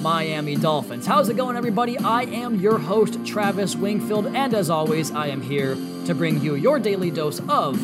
Miami Dolphins. How's it going, everybody? I am your host, Travis Wingfield, and as always, I am here to bring you your daily dose of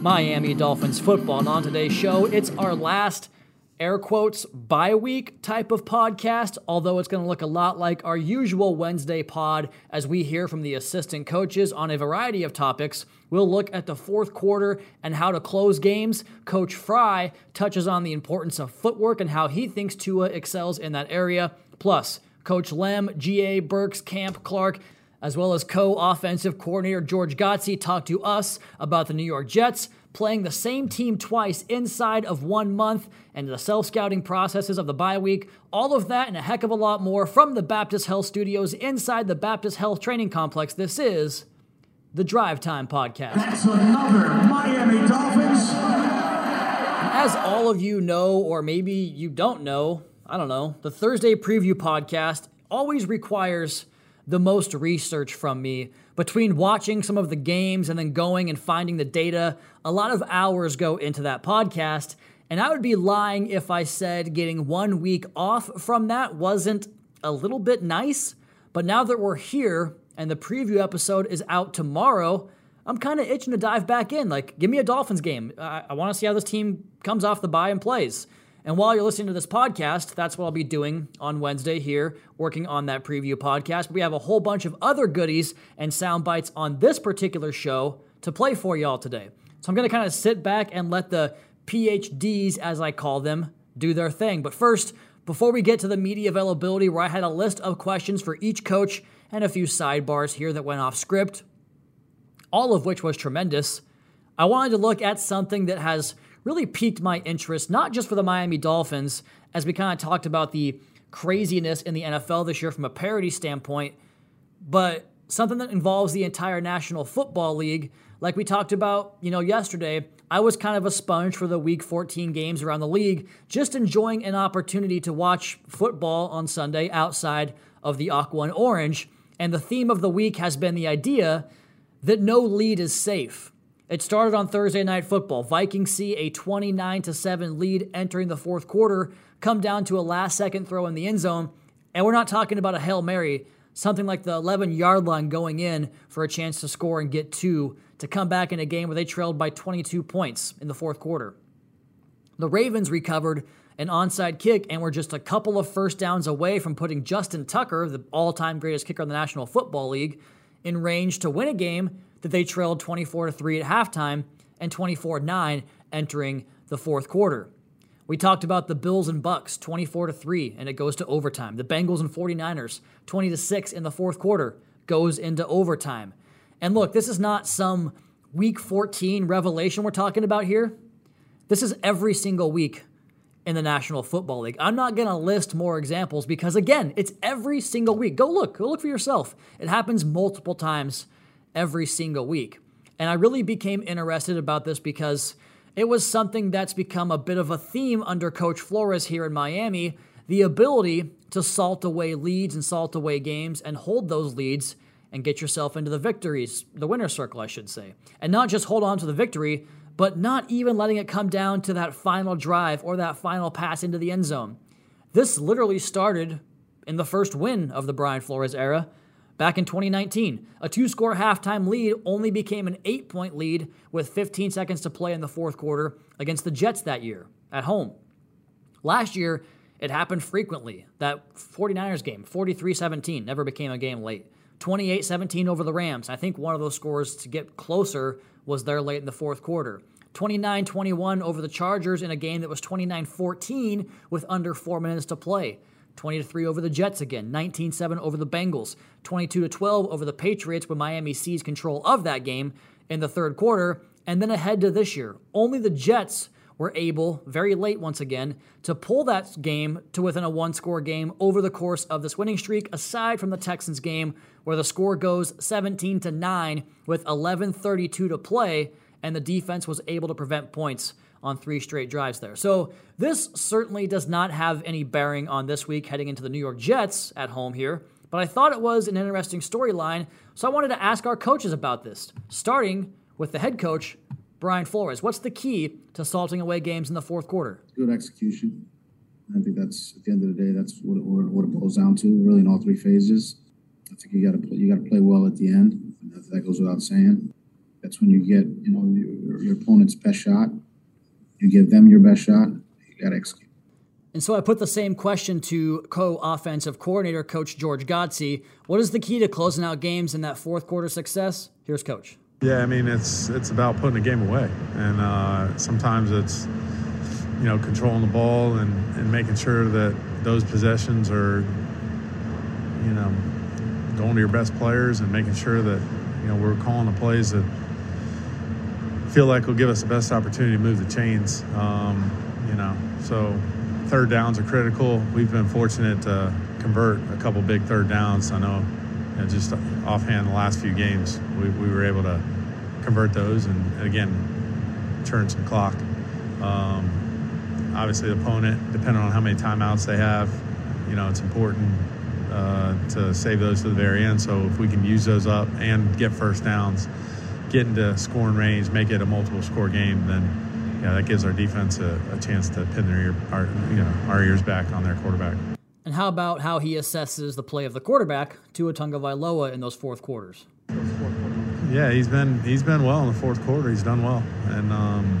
Miami Dolphins football. And on today's show, it's our last air quotes bye week type of podcast, although it's going to look a lot like our usual Wednesday pod as we hear from the assistant coaches on a variety of topics. We'll look at the fourth quarter and how to close games. Coach Frye touches on the importance of footwork and how he thinks Tua excels in that area. Plus, Coach Lem, G.A. Burks, Camp Clark, as well as co offensive coordinator George Godsey talk to us about the New York Jets playing the same team twice inside of one month and the self scouting processes of the bye week. All of that and a heck of a lot more from the Baptist Health Studios inside the Baptist Health Training Complex. This is the Drive Time Podcast. That's another Miami Dolphins. As all of you know, or maybe you don't know, I don't know, the Thursday Preview Podcast always requires the most research from me between watching some of the games and then going and finding the data, a lot of hours go into that podcast. And I would be lying if I said getting one week off from that wasn't a little bit nice. But now that we're here and the preview episode is out tomorrow, I'm kind of itching to dive back in. Like, give me a Dolphins game. I, I want to see how this team comes off the bye and plays. And while you're listening to this podcast, that's what I'll be doing on Wednesday here, working on that preview podcast. We have a whole bunch of other goodies and sound bites on this particular show to play for y'all today. So I'm going to kind of sit back and let the PhDs, as I call them, do their thing. But first, before we get to the media availability, where I had a list of questions for each coach and a few sidebars here that went off script, all of which was tremendous, I wanted to look at something that has really piqued my interest, not just for the Miami Dolphins, as we kind of talked about the craziness in the NFL this year from a parity standpoint, but something that involves the entire National Football League. Like we talked about, you know, yesterday, I was kind of a sponge for the week 14 games around the league, just enjoying an opportunity to watch football on Sunday outside of the aqua and orange. And the theme of the week has been the idea that no lead is safe. It started on Thursday night football. Vikings see a 29 to 7 lead entering the fourth quarter, come down to a last second throw in the end zone, and we're not talking about a Hail Mary, something like the 11 yard line going in for a chance to score and get two to come back in a game where they trailed by 22 points in the fourth quarter. The Ravens recovered an onside kick and were just a couple of first downs away from putting Justin Tucker, the all time greatest kicker in the National Football League, in range to win a game that they trailed 24 3 at halftime and 24 9 entering the fourth quarter. We talked about the Bills and Bucks 24 to 3 and it goes to overtime. The Bengals and 49ers 20 to 6 in the fourth quarter goes into overtime. And look, this is not some week 14 revelation we're talking about here. This is every single week in the National Football League. I'm not going to list more examples because again, it's every single week. Go look, go look for yourself. It happens multiple times every single week. And I really became interested about this because it was something that's become a bit of a theme under Coach Flores here in Miami the ability to salt away leads and salt away games and hold those leads and get yourself into the victories, the winner circle, I should say. And not just hold on to the victory, but not even letting it come down to that final drive or that final pass into the end zone. This literally started in the first win of the Brian Flores era Back in 2019, a two score halftime lead only became an eight point lead with 15 seconds to play in the fourth quarter against the Jets that year at home. Last year, it happened frequently. That 49ers game, 43 17, never became a game late. 28 17 over the Rams. I think one of those scores to get closer was there late in the fourth quarter. 29 21 over the Chargers in a game that was 29 14 with under four minutes to play. 20 3 over the Jets again, 19-7 over the Bengals, 22 12 over the Patriots when Miami seized control of that game in the third quarter, and then ahead to this year. Only the Jets were able, very late once again, to pull that game to within a one score game over the course of this winning streak, aside from the Texans game where the score goes 17 to 9 with 11:32 to play and the defense was able to prevent points on three straight drives there. So, this certainly does not have any bearing on this week heading into the New York Jets at home here, but I thought it was an interesting storyline, so I wanted to ask our coaches about this, starting with the head coach, Brian Flores. What's the key to salting away games in the fourth quarter? Good execution. I think that's at the end of the day, that's what it, what it boils down to, really, in all three phases. I think you got to you got to play well at the end. That goes without saying. That's when you get you know your, your opponent's best shot. You give them your best shot. You got to execute. And so I put the same question to co-offensive coordinator Coach George Godsey. What is the key to closing out games in that fourth quarter success? Here's Coach. Yeah, I mean it's it's about putting the game away, and uh, sometimes it's you know controlling the ball and, and making sure that those possessions are you know going to your best players and making sure that you know we're calling the plays that feel like will give us the best opportunity to move the chains. Um, you know, so third downs are critical. We've been fortunate to convert a couple big third downs. I know, just offhand, the last few games we, we were able to convert those and, and again turn some clock. Um, obviously, the opponent, depending on how many timeouts they have, you know, it's important uh, to save those to the very end. So if we can use those up and get first downs get into scoring range, make it a multiple score game, then yeah, that gives our defense a, a chance to pin their ear, our, you know, our ears back on their quarterback. And how about how he assesses the play of the quarterback, Tua Tagovailoa, in those fourth quarters? Yeah, he's been he's been well in the fourth quarter. He's done well, and um,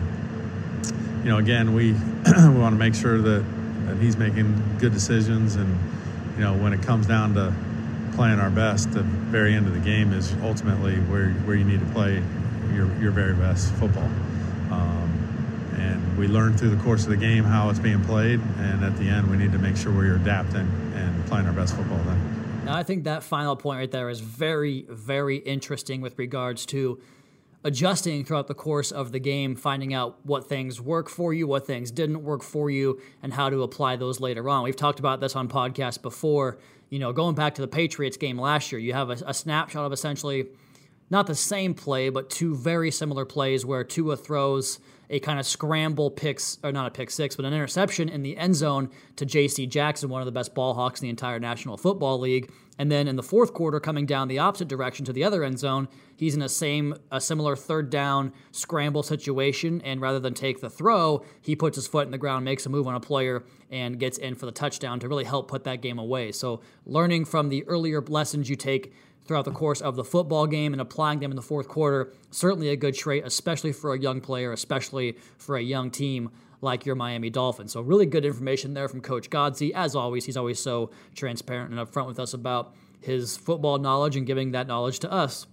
you know, again, we we want to make sure that that he's making good decisions, and you know, when it comes down to playing our best, the very end of the game is ultimately where where you need to play your your very best football. Um, we learn through the course of the game how it's being played, and at the end, we need to make sure we're adapting and playing our best football. Then. Now, I think that final point right there is very, very interesting with regards to adjusting throughout the course of the game, finding out what things work for you, what things didn't work for you, and how to apply those later on. We've talked about this on podcasts before you know, going back to the Patriots game last year, you have a, a snapshot of essentially not the same play, but two very similar plays where Tua throws a kind of scramble picks, or not a pick six, but an interception in the end zone to J.C. Jackson, one of the best ball hawks in the entire National Football League. And then in the fourth quarter, coming down the opposite direction to the other end zone, he's in a same, a similar third down scramble situation. And rather than take the throw, he puts his foot in the ground, makes a move on a player, and gets in for the touchdown to really help put that game away. So learning from the earlier lessons you take throughout the course of the football game and applying them in the fourth quarter. Certainly a good trait, especially for a young player, especially for a young team like your Miami Dolphins. So, really good information there from Coach Godsey. As always, he's always so transparent and upfront with us about his football knowledge and giving that knowledge to us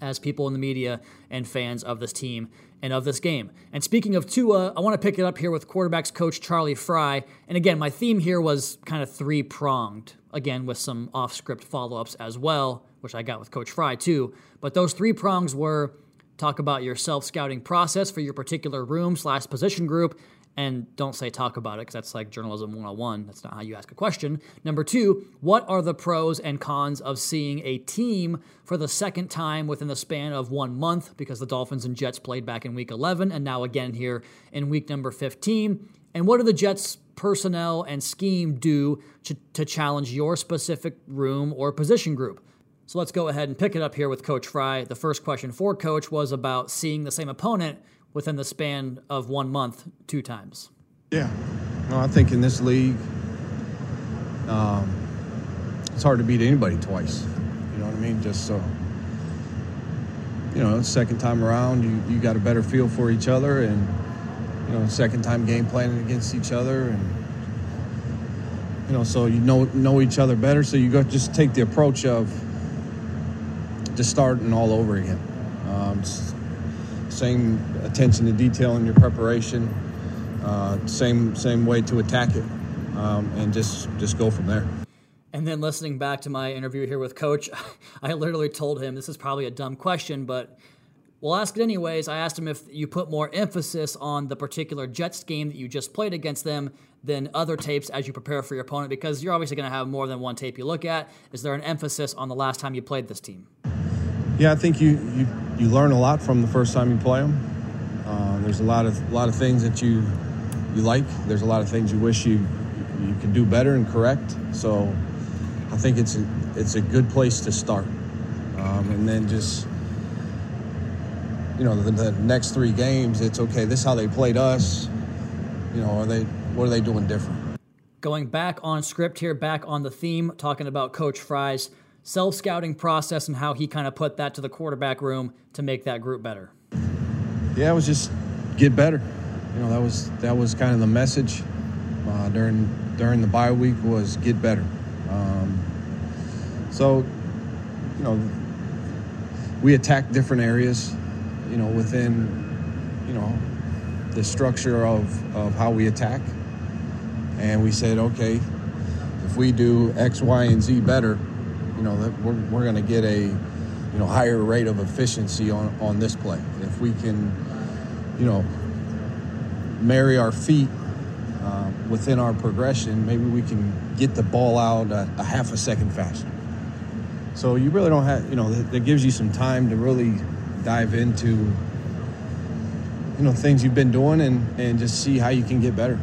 as people in the media and fans of this team and of this game. And speaking of Tua, I want to pick it up here with quarterbacks coach Charlie Frye. And again, my theme here was kind of three pronged, again, with some off script follow ups as well which I got with Coach Frye too. But those three prongs were talk about your self scouting process for your particular room slash position group. And don't say talk about it because that's like journalism 101. That's not how you ask a question. Number two, what are the pros and cons of seeing a team for the second time within the span of one month? Because the Dolphins and Jets played back in week 11 and now again here in week number 15. And what do the Jets personnel and scheme do to, to challenge your specific room or position group? So let's go ahead and pick it up here with Coach Frye. The first question for Coach was about seeing the same opponent within the span of one month two times. Yeah. I think in this league, um, it's hard to beat anybody twice. You know what I mean? Just so, you know, second time around, you, you got a better feel for each other and, you know, second time game planning against each other and, you know, so you know know each other better. So you go just take the approach of just starting all over again. Um, same attention to detail in your preparation, uh, same same way to attack it, um, and just just go from there. And then listening back to my interview here with Coach, I literally told him this is probably a dumb question, but We'll ask it anyways. I asked him if you put more emphasis on the particular Jets game that you just played against them than other tapes as you prepare for your opponent because you're obviously going to have more than one tape you look at. Is there an emphasis on the last time you played this team? Yeah, I think you you, you learn a lot from the first time you play them. Uh, there's a lot of lot of things that you you like. There's a lot of things you wish you you could do better and correct. So I think it's a, it's a good place to start, um, and then just you know the, the next three games, it's okay. This is how they played us. You know, are they what are they doing different? Going back on script here, back on the theme, talking about Coach Frye's self scouting process and how he kind of put that to the quarterback room to make that group better. Yeah, it was just get better. You know, that was that was kind of the message uh, during during the bye week was get better. Um, so, you know, we attacked different areas, you know, within, you know, the structure of, of how we attack. And we said, okay, if we do X, Y, and Z better, you know, that we're, we're going to get a, you know, higher rate of efficiency on, on this play. If we can, you know, marry our feet uh, within our progression, maybe we can get the ball out a, a, half a second faster. So you really don't have, you know, that, that gives you some time to really dive into, you know, things you've been doing and, and just see how you can get better.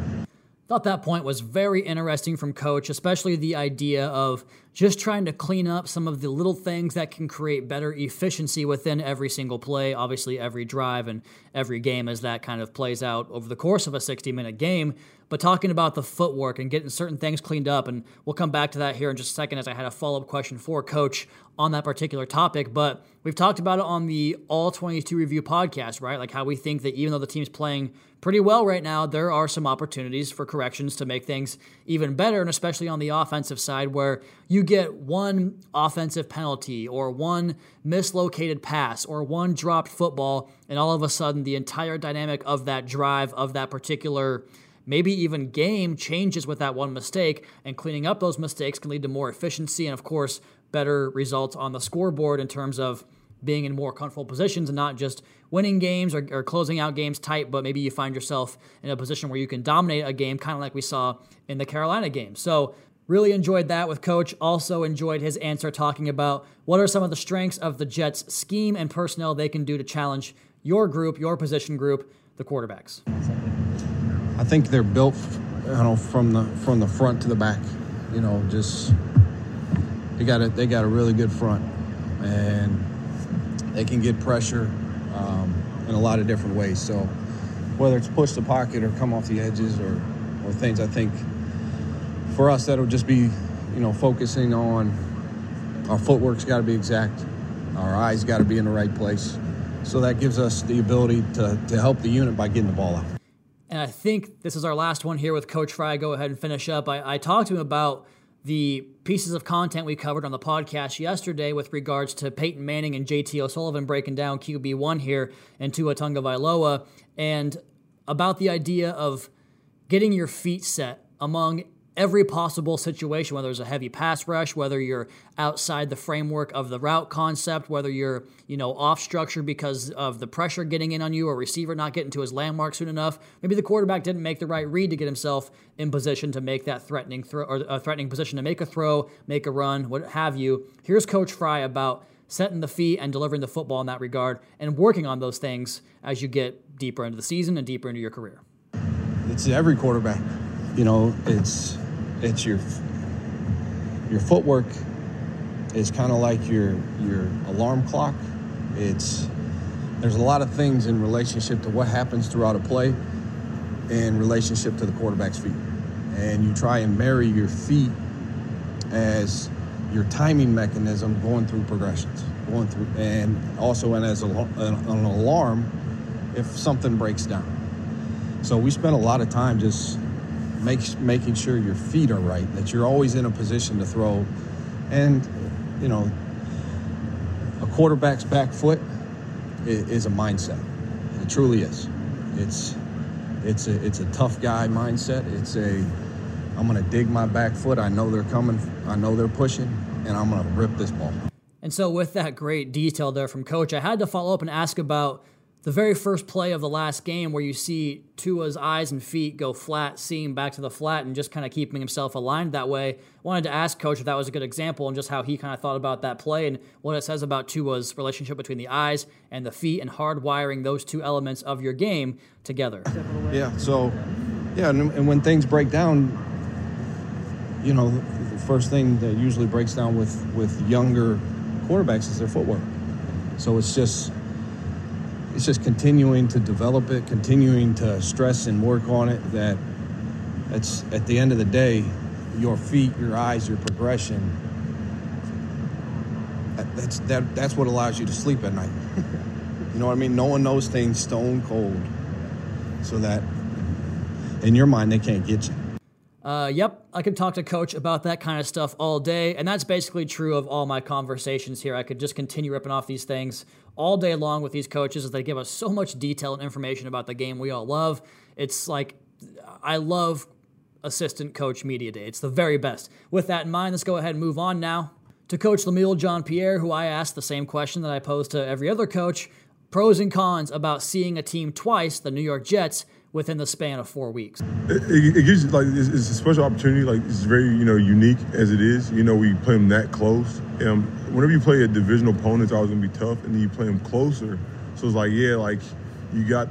Thought that point was very interesting from coach, especially the idea of just trying to clean up some of the little things that can create better efficiency within every single play, obviously every drive and every game as that kind of plays out over the course of a 60 minute game. But talking about the footwork and getting certain things cleaned up, and we'll come back to that here in just a second as I had a follow up question for coach on that particular topic. But we've talked about it on the All 22 Review podcast, right? Like how we think that even though the team's playing pretty well right now, there are some opportunities for corrections to make things even better, and especially on the offensive side where you get one offensive penalty or one mislocated pass or one dropped football, and all of a sudden the entire dynamic of that drive, of that particular maybe even game changes with that one mistake, and cleaning up those mistakes can lead to more efficiency and, of course, better results on the scoreboard in terms of being in more comfortable positions and not just winning games or, or, closing out games tight, but maybe you find yourself in a position where you can dominate a game, kind of like we saw in the Carolina game. So, really enjoyed that with Coach. Also, enjoyed his answer talking about what are some of the strengths of the Jets' scheme and personnel they can do to challenge your group, your position group, the quarterbacks. I think they're built, you know, from the from the front to the back. You know, just they got a they got a really good front, and they can get pressure um, in a lot of different ways. So whether it's push the pocket or come off the edges or, or things, I think for us that'll just be, you know, focusing on our footwork's got to be exact, our eyes got to be in the right place. So that gives us the ability to, to help the unit by getting the ball out. And I think this is our last one here with Coach Frye. Go ahead and finish up. I, I talked to him about the pieces of content we covered on the podcast yesterday with regards to Peyton Manning and JT O'Sullivan breaking down QB1 here and Tua Tagovailoa and about the idea of getting your feet set among every possible situation, whether it's a heavy pass rush, whether you're outside the framework of the route concept, whether you're, you know, off structure because of the pressure getting in on you or receiver not getting to his landmark soon enough. Maybe the quarterback didn't make the right read to get himself in position to make that threatening throw or a threatening position to make a throw, make a run, what have you. Here's Coach Frye about setting the feet and delivering the football in that regard and working on those things as you get deeper into the season and deeper into your career. It's every quarterback. You know, it's it's your your footwork is kind of like your your alarm clock. It's there's a lot of things in relationship to what happens throughout a play in relationship to the quarterback's feet. And you try and marry your feet as your timing mechanism going through progressions, going through, and also and as a, an, an alarm if something breaks down. So we spent a lot of time just make, making sure your feet are right, that you're always in a position to throw. And, you know, a quarterback's back foot is, a mindset. It truly is. It's it's a it's a tough guy mindset. It's a I'm gonna dig my back foot. I know they're coming. I know they're pushing, and I'm gonna rip this ball. And so, with that great detail there from Coach, I had to follow up and ask about the very first play of the last game where you see Tua's eyes and feet go flat, seeing back to the flat, and just kind of keeping himself aligned that way. Wanted to ask Coach if that was a good example and just how he kind of thought about that play and what it says about Tua's relationship between the eyes and the feet and hardwiring those two elements of your game together. Yeah, so, yeah, and, and when things break down, you know, the first thing that usually breaks down with, with younger quarterbacks is their footwork. So it's just it's just continuing to develop it, continuing to stress and work on it. That it's at the end of the day, your feet, your eyes, your progression. That's that that's what allows you to sleep at night. you know what I mean? No one knows things stone cold, so that in your mind they can't get you. Uh, yep, I could talk to Coach about that kind of stuff all day, and that's basically true of all my conversations here. I could just continue ripping off these things all day long with these coaches as they give us so much detail and information about the game we all love. It's like, I love assistant coach media day. It's the very best. With that in mind, let's go ahead and move on now to Coach Lemuel Jeanpierre, who I asked the same question that I posed to every other coach pros and cons about seeing a team twice, the New York Jets, within the span of four weeks. It, it, gives you like it's, it's, a special opportunity. Like it's very you know unique as it is. You know we play them that close. Um, whenever you play a divisional opponent, it's always gonna be tough, and then you play them closer. So it's like yeah, like you got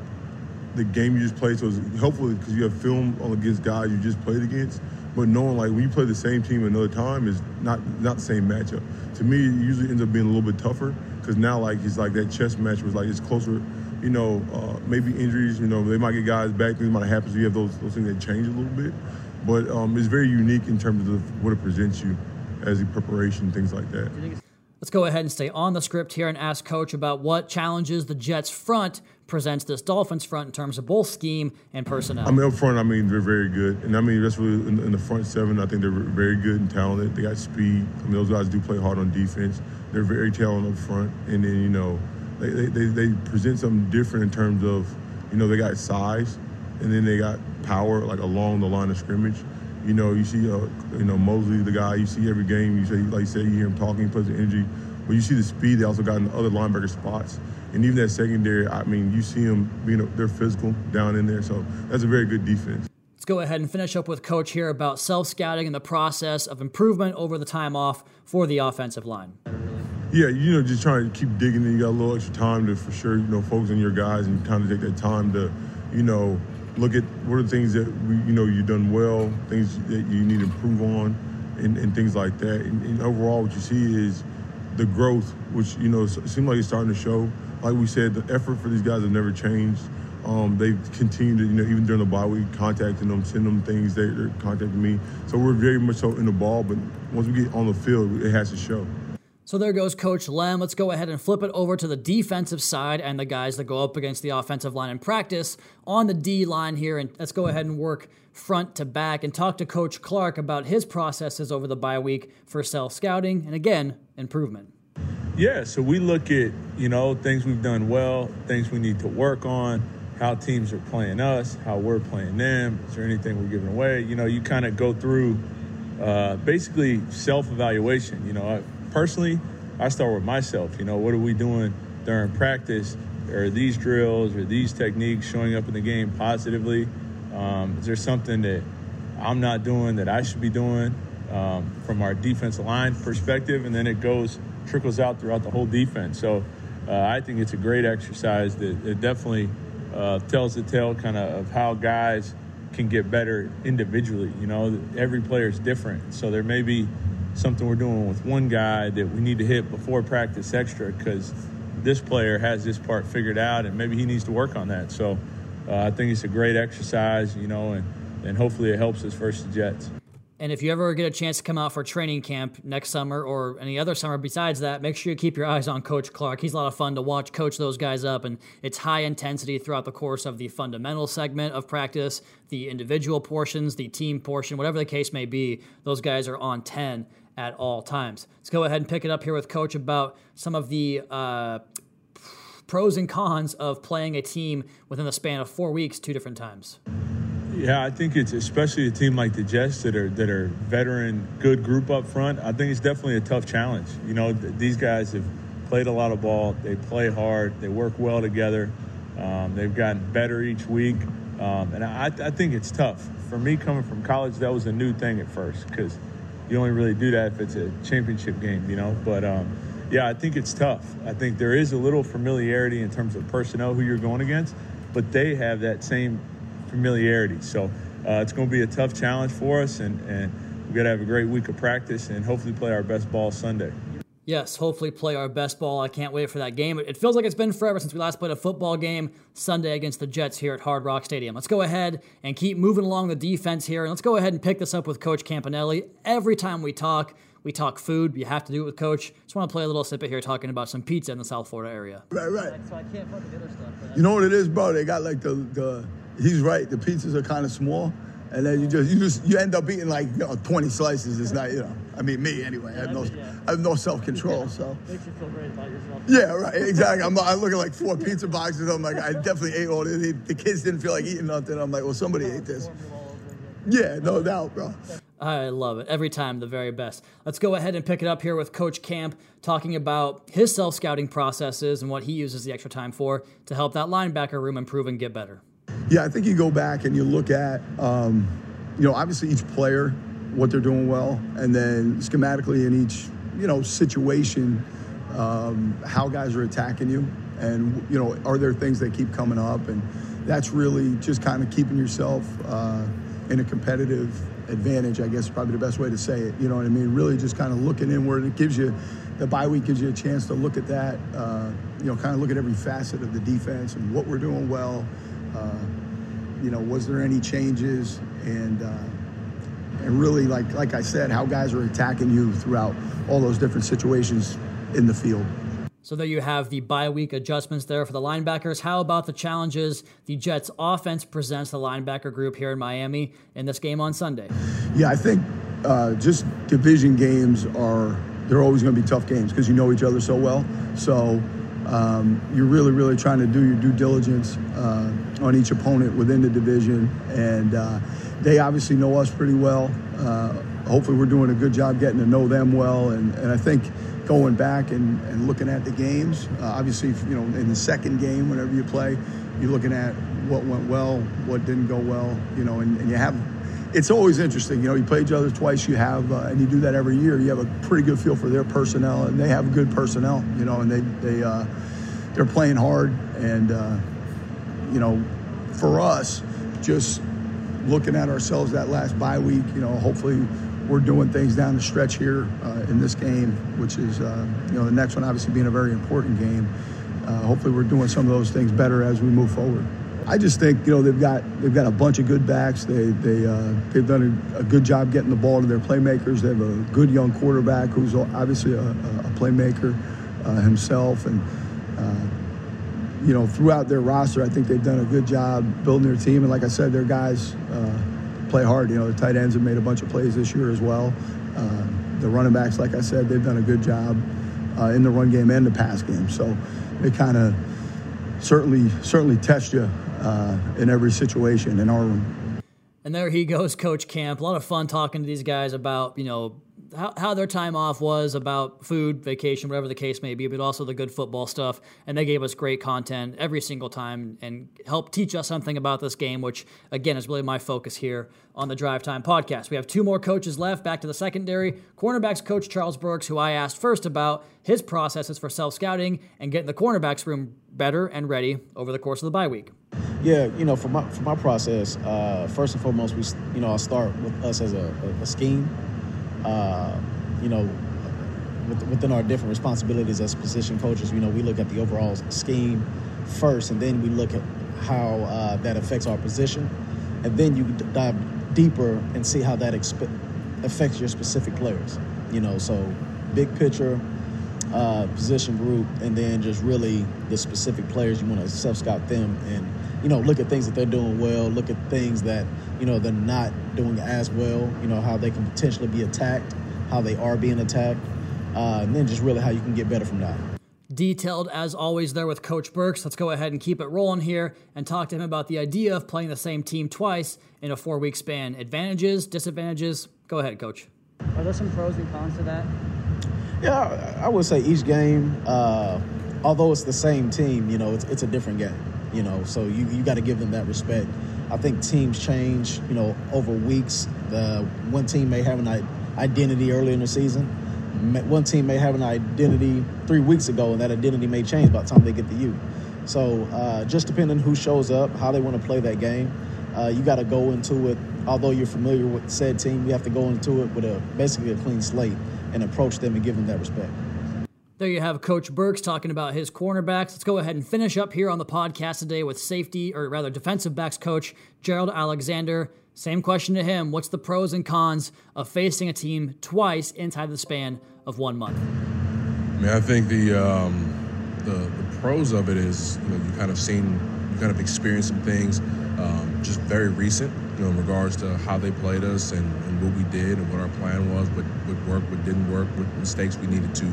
the game you just played. So it's hopefully because you have film against guys you just played against. But knowing like when you play the same team another time is not not the same matchup. To me, it usually ends up being a little bit tougher because now like it's like that chess match was like it's closer you know, uh, maybe injuries, you know, they might get guys back. Things might happen. So you have those, those things that change a little bit. But um, it's very unique in terms of what it presents you as a preparation, things like that. Let's go ahead and stay on the script here and ask Coach about what challenges the Jets front presents this Dolphins front in terms of both scheme and personnel. I mean, up front, I mean, they're very good. And I mean, that's really in, in the front seven, I think they're very good and talented. They got speed. I mean, those guys do play hard on defense. They're very talented up front. And then, you know, they, they, they present something different in terms of, you know, they got size and then they got power like along the line of scrimmage. You know, you see, uh, you know, Mosley, the guy you see every game. You say, like you said, you hear him talking, he puts the energy. But you see the speed they also got in the other linebacker spots. And even that secondary, I mean, you see them being, they're physical down in there. So that's a very good defense. Let's go ahead and finish up with Coach here about self scouting and the process of improvement over the time off for the offensive line. Yeah, you know, just trying to keep digging in. You got a little extra time to, for sure, you know, focus on your guys and kind of take that time to, you know, look at what are the things that we, you know, you've done well, things that you need to improve on, and, and things like that. And, and, overall, what you see is the growth, which you know, seems like it's starting to show. Like we said, the effort for these guys have never changed. Um, they've continued to, you know, even during the bye week, contacting them, sending them things. They, they're contacting me. So we're very much so in the ball. But once we get on the field, it has to show. So there goes Coach Lem. Let's go ahead and flip it over to the defensive side and the guys that go up against the offensive line in practice on the D line here. And let's go ahead and work front to back and talk to Coach Clark about his processes over the bye week for self scouting and again, improvement. Yeah, so we look at, you know, things we've done well, things we need to work on, how teams are playing us, how we're playing them. Is there anything we're giving away? You know, you kind of go through uh, basically self evaluation. You know, personally, I start with myself. You know, what are we doing during practice? Are these drills or these techniques showing up in the game positively? Um, is there something that I'm not doing that I should be doing um, from our defensive line perspective? And then it goes, trickles out throughout the whole defense. So uh, I think it's a great exercise that, that definitely uh, tells the tale kind of of how guys can get better individually. You know, every player is different. So there may be something we're doing with one guy that we need to hit before practice extra because this player has this part figured out and maybe he needs to work on that. So uh, I think it's a great exercise, you know, and, and hopefully it helps us versus the Jets. And if you ever get a chance to come out for training camp next summer or any other summer besides that, make sure you keep your eyes on Coach Clark. He's a lot of fun to watch coach those guys up, and it's high intensity throughout the course of the fundamental segment of practice, the individual portions, the team portion, whatever the case may be. Those guys are on 10 at all times. Let's go ahead and pick it up here with Coach about some of the uh, pros and cons of playing a team within the span of four weeks, two different times. Yeah, I think it's especially a team like the Jets that are that are veteran, good group up front. I think it's definitely a tough challenge. You know, th- these guys have played a lot of ball. They play hard. They work well together. Um, they've gotten better each week, um, and I, I think it's tough. For me, coming from college, that was a new thing at first because you only really do that if it's a championship game, you know. But um, yeah, I think it's tough. I think there is a little familiarity in terms of personnel who you're going against, but they have that same familiarity. So uh, it's going to be a tough challenge for us, and, and we've got to have a great week of practice and hopefully play our best ball Sunday. Yes, hopefully play our best ball. I can't wait for that game. It feels like it's been forever since we last played a football game Sunday against the Jets here at Hard Rock Stadium. Let's go ahead and keep moving along the defense here. And let's go ahead and pick this up with Coach Campanile. Every time we talk, we talk food. You have to do it with Coach. Just want to play a little snippet here talking about some pizza in the South Florida area. Right, right. So I can't fuck with the other stuff. You know what it is, bro? They got like the the. He's right. The pizzas are kind of small, and then you just you just you end up eating like you know, 20 slices. It's not you know. I mean me anyway. I have no I have no self control. So. Makes you feel great about yourself. Yeah, right. Exactly. I'm, I'm looking like four pizza boxes. I'm like, I definitely ate all this. The kids didn't feel like eating nothing. I'm like, well, somebody ate this. Yeah, no doubt, bro. I love it. Every time, the very best. Let's go ahead and pick it up here with Coach Camp talking about his self scouting processes and what he uses the extra time for to help that linebacker room improve and get better. Yeah, I think you go back and you look at, um, you know, obviously each player, what they're doing well, and then schematically in each, you know, situation, um, how guys are attacking you, and you know, are there things that keep coming up, and that's really just kind of keeping yourself uh, in a competitive advantage. I guess is probably the best way to say it. You know what I mean? Really, just kind of looking inward. It gives you the bye week gives you a chance to look at that. Uh, you know, kind of look at every facet of the defense and what we're doing well. Uh, you know, was there any changes and uh, and really like like I said, how guys are attacking you throughout all those different situations in the field. So there you have the bye week adjustments there for the linebackers. How about the challenges the Jets offense presents the linebacker group here in Miami in this game on Sunday? Yeah, I think uh, just division games are they're always going to be tough games because you know each other so well. So um, you're really, really trying to do your due diligence uh, on each opponent within the division, and uh, they obviously know us pretty well. Uh, hopefully, we're doing a good job getting to know them well, and, and I think going back and, and looking at the games, uh, obviously, you know, in the second game, whenever you play, you're looking at what went well, what didn't go well, you know, and, and you have it's always interesting. You know, you play each other twice. You have, uh, and you do that every year. You have a pretty good feel for their personnel, and they have good personnel. You know, and they they uh, they're playing hard, and uh, you know, for us, just looking at ourselves that last bye week. You know, hopefully we're doing things down the stretch here uh, in this game, which is uh, you know the next one obviously being a very important game. Uh, hopefully, we're doing some of those things better as we move forward. I just think you know they've got they've got a bunch of good backs. They they uh, they've done a, a, good job getting the ball to their playmakers. They have a good young quarterback who's obviously a, a playmaker uh, himself, and uh, you know throughout their roster, I think they've done a good job building their team. And like I said, their guys uh, play hard. You know, the tight ends have made a bunch of plays this year as well. Uh, the running backs, like I said, they've done a good job uh, in the run game and the pass game. So they kind of certainly certainly test you uh, in every situation in our room. And there he goes, Coach Camp. A lot of fun talking to these guys about, you know, how, how their time off was, about food, vacation, whatever the case may be, but also the good football stuff. And they gave us great content every single time and helped teach us something about this game, which, again, is really my focus here on the Drive Time podcast. We have two more coaches left, back to the secondary. Cornerbacks coach Charles Burks, who I asked first about his processes for self scouting and getting the cornerbacks room better and ready over the course of the bye week. Yeah, you know, for my for my process, uh, first and foremost, we you know I'll start with us as a, a scheme. Uh, you know, with, within our different responsibilities as position coaches, you know, we look at the overall scheme first, and then we look at how uh, that affects our position, and then you dive deeper and see how that exp- affects your specific players. You know, so big picture, uh, position group, and then just really the specific players you want to self scout them and you know look at things that they're doing well, look at things that you know they're not doing as well. You know how they can potentially be attacked, how they are being attacked, uh, and then just really how you can get better from that. detailed as always there with Coach Burks. Let's go ahead and keep it rolling here and talk to him about the idea of playing the same team twice in a four week span. Advantages, disadvantages. Go ahead, Coach. Are there some pros and cons to that? Yeah, I would say each game, uh, although it's the same team, you know, it's, it's a different game. You know, so you, you got to give them that respect. I think teams change, you know, over weeks. The one team may have an identity early in the season. One team may have an identity three weeks ago, and that identity may change by the time they get to you. So uh, just depending who shows up, how they want to play that game, uh, you got to go into it. Although you're familiar with said team, you have to go into it with a basically a clean slate and approach them and give them that respect. There you have Coach Burks talking about his cornerbacks. Let's go ahead and finish up here on the podcast today with safety, or rather defensive backs coach Gerald Alexander. Same question to him. What's the pros and cons of facing a team twice inside the span of one month? I mean, I think the um, the, the pros of it is you know you kind of seen you kind of experienced some things um, just very recent you know in regards to how they played us and, and what we did and what our plan was, what what worked, what didn't work, what mistakes we needed to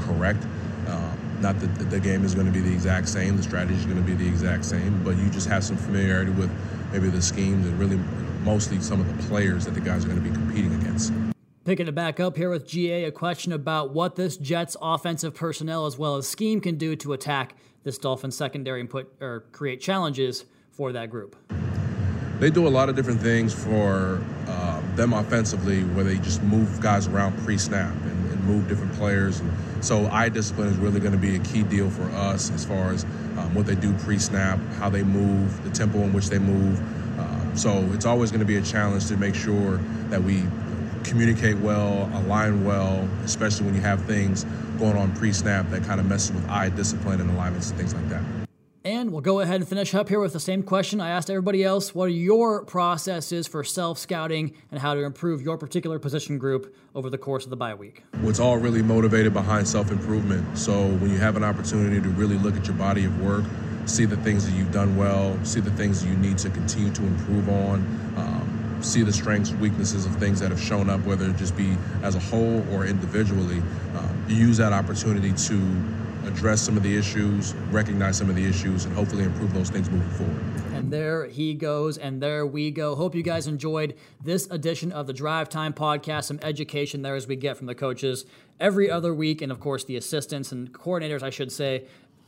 correct. Um, not that the game is going to be the exact same, the strategy is going to be the exact same, but you just have some familiarity with maybe the schemes and really mostly some of the players that the guys are going to be competing against. Picking it back up here with GA, a question about what this Jets offensive personnel as well as scheme can do to attack this Dolphins secondary and put or create challenges for that group. They do a lot of different things for uh, them offensively, where they just move guys around pre-snap and, and move different players and so eye discipline is really going to be a key deal for us as far as um, what they do pre-snap, how they move, the tempo in which they move. Uh, so it's always going to be a challenge to make sure that we communicate well, align well, especially when you have things going on pre-snap that kind of messes with eye discipline and alignments and things like that. And we'll go ahead and finish up here with the same question I asked everybody else. What are your processes for self scouting and how to improve your particular position group over the course of the bye week? What's all really motivated behind self improvement. So when you have an opportunity to really look at your body of work, see the things that you've done well, see the things that you need to continue to improve on, um, see the strengths, weaknesses of things that have shown up, whether it just be as a whole or individually, um, use that opportunity to address some of the issues, recognize some of the issues, and hopefully improve those things moving forward. And there he goes, and there we go. Hope you guys enjoyed this edition of the Drive Time Podcast. Some education there as we get from the coaches every other week, and of course, the assistants and coordinators, I should say,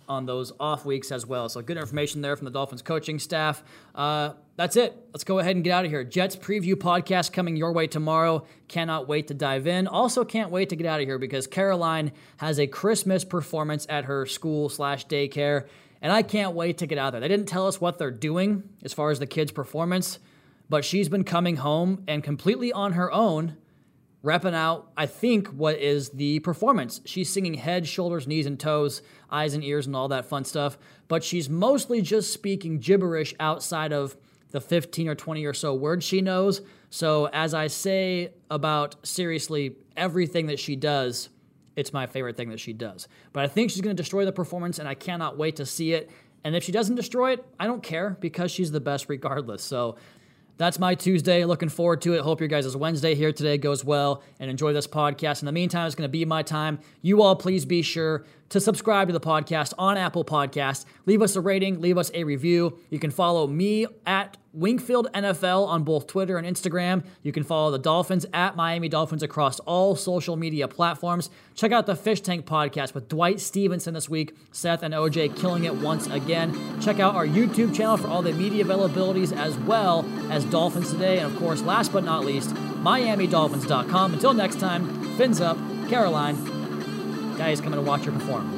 on those off weeks as well. So good information there from the Dolphins coaching staff. Uh, that's it. Let's go ahead and get out of here. Jets preview podcast coming your way tomorrow. Cannot wait to dive in. Also, can't wait to get out of here because Caroline has a Christmas performance at her school slash daycare, and I can't wait to get out there. They didn't tell us what they're doing as far as the kids' performance, but she's been coming home and completely on her own repping out, I think, what is the performance. She's singing head, shoulders, knees, and toes, eyes and ears, and all that fun stuff, but she's mostly just speaking gibberish outside of the 15 or 20 or so words she knows. So, as I say about seriously everything that she does, it's my favorite thing that she does. But I think she's going to destroy the performance, and I cannot wait to see it. And if she doesn't destroy it, I don't care because she's the best regardless. So that's my Tuesday. Looking forward to it. Hope your guys' Wednesday here today goes well and enjoy this podcast. In the meantime, it's going to be my time. You all, please be sure to subscribe to the podcast on Apple Podcast. Leave us a rating, leave us a review. You can follow me at Wingfield NFL on both Twitter and Instagram. You can follow the Dolphins at Miami Dolphins across all social media platforms. Check out the Fish Tank podcast with Dwight Stephenson this week. Seth and OJ killing it once again. Check out our YouTube channel for all the media availabilities as well as Dolphins Today. And of course, last but not least, MiamiDolphins.com. Until next time, fins up, Caroline. Guys coming to watch her perform.